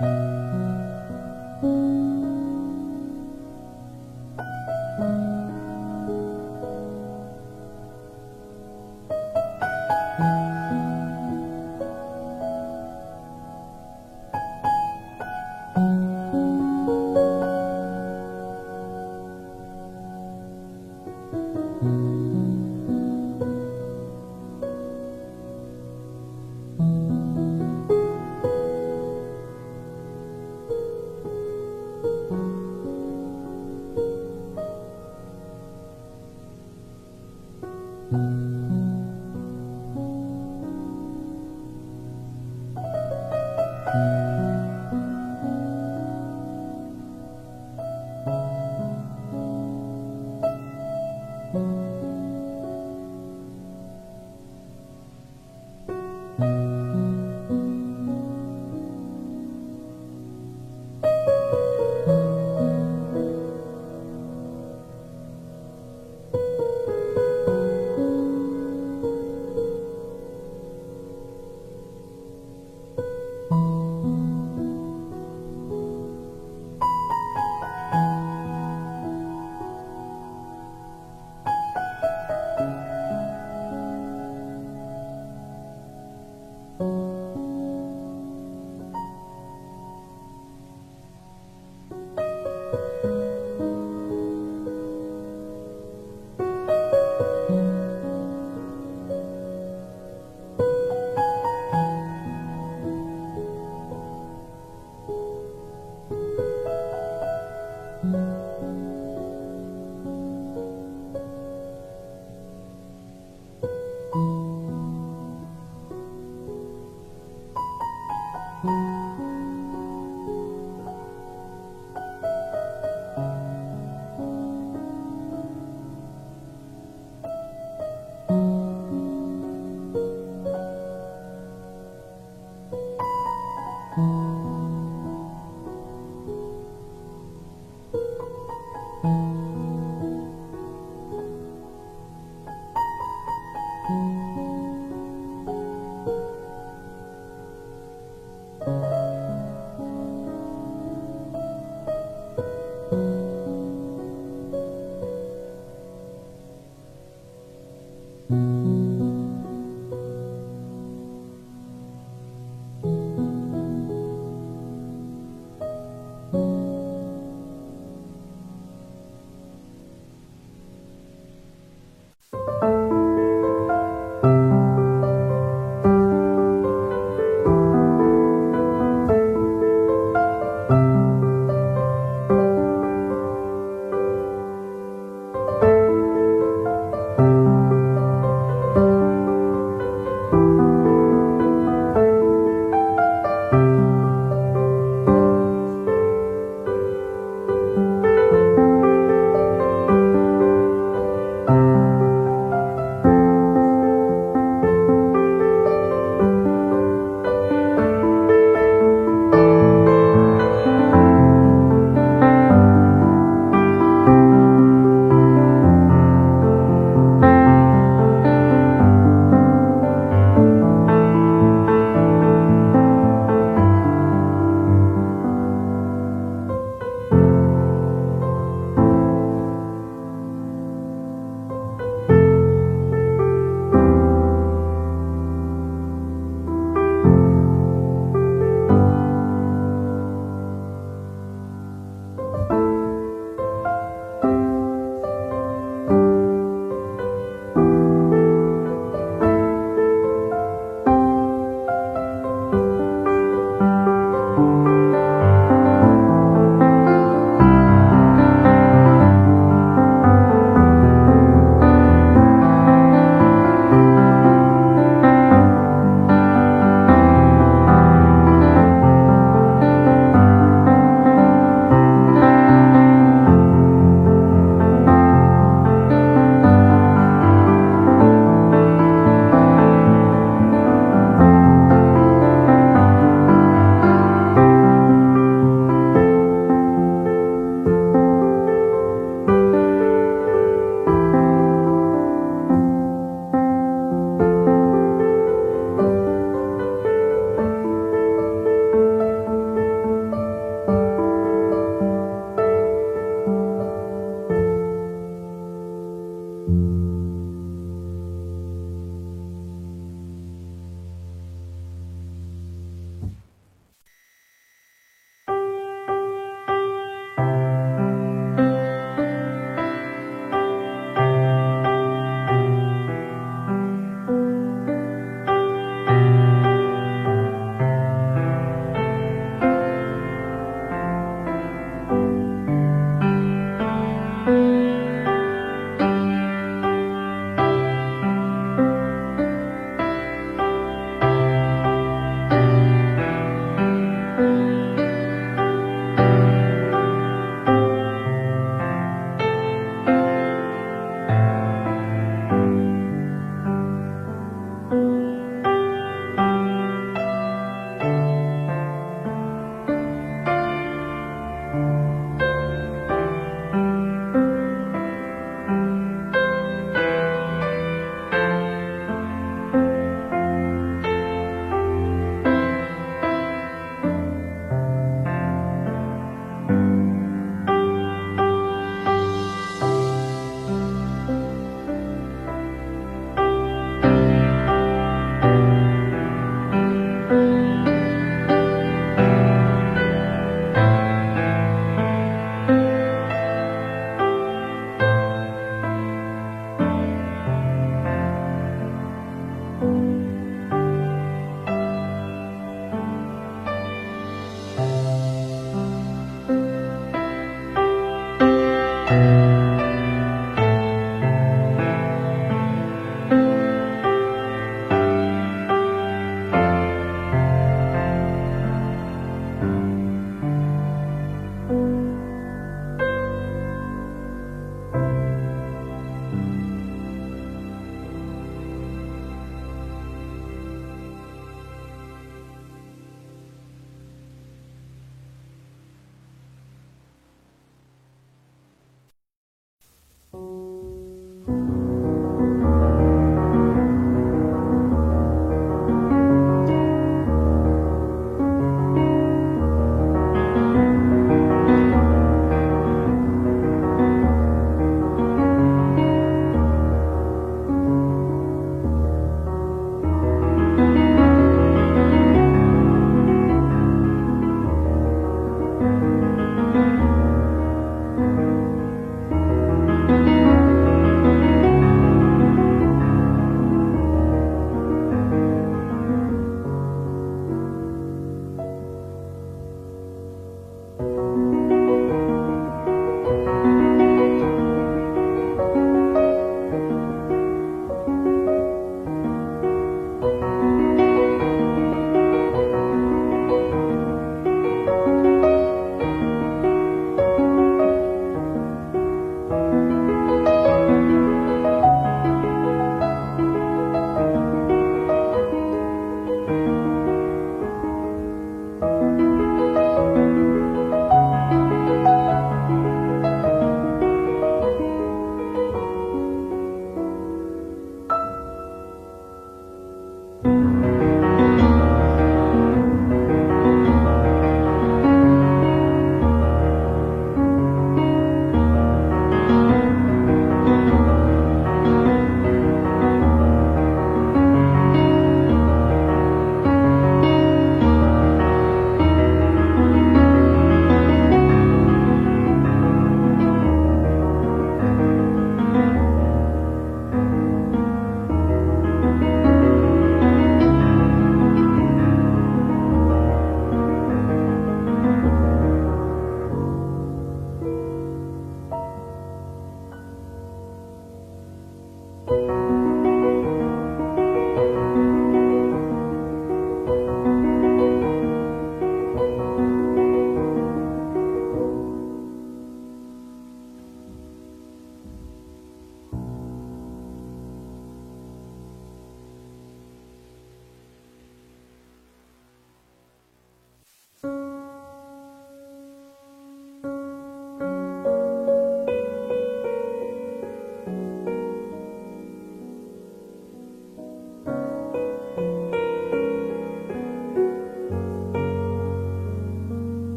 嗯。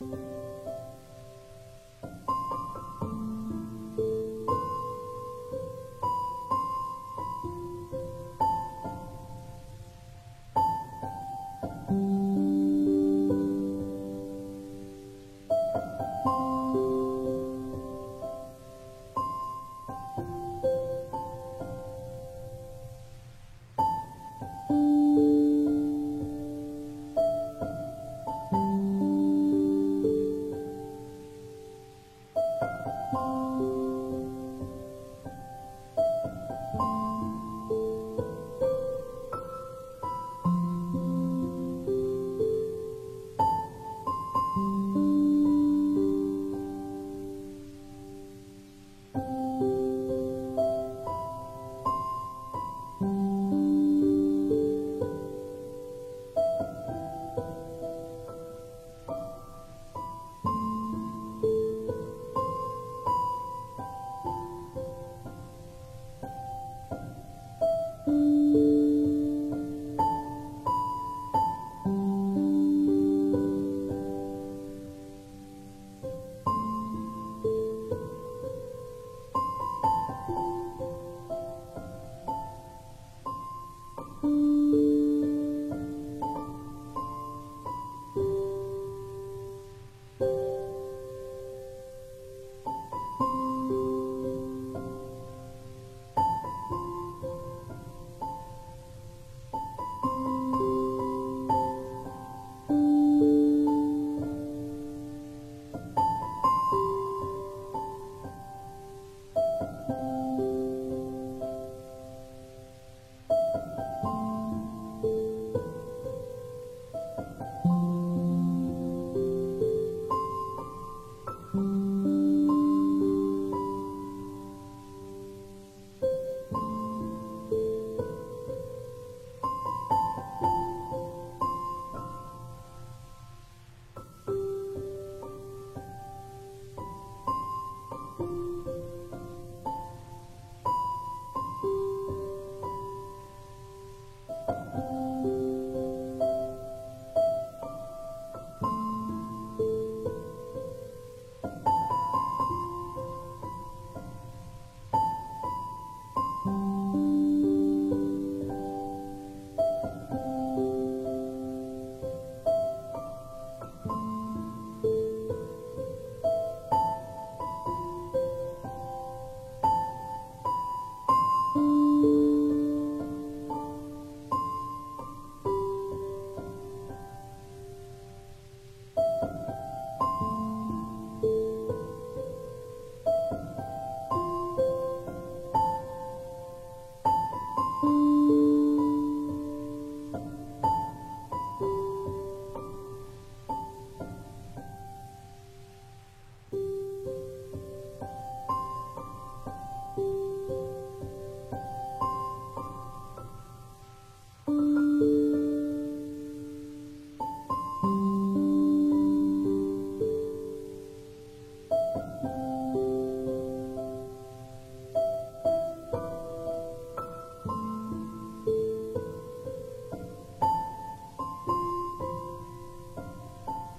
You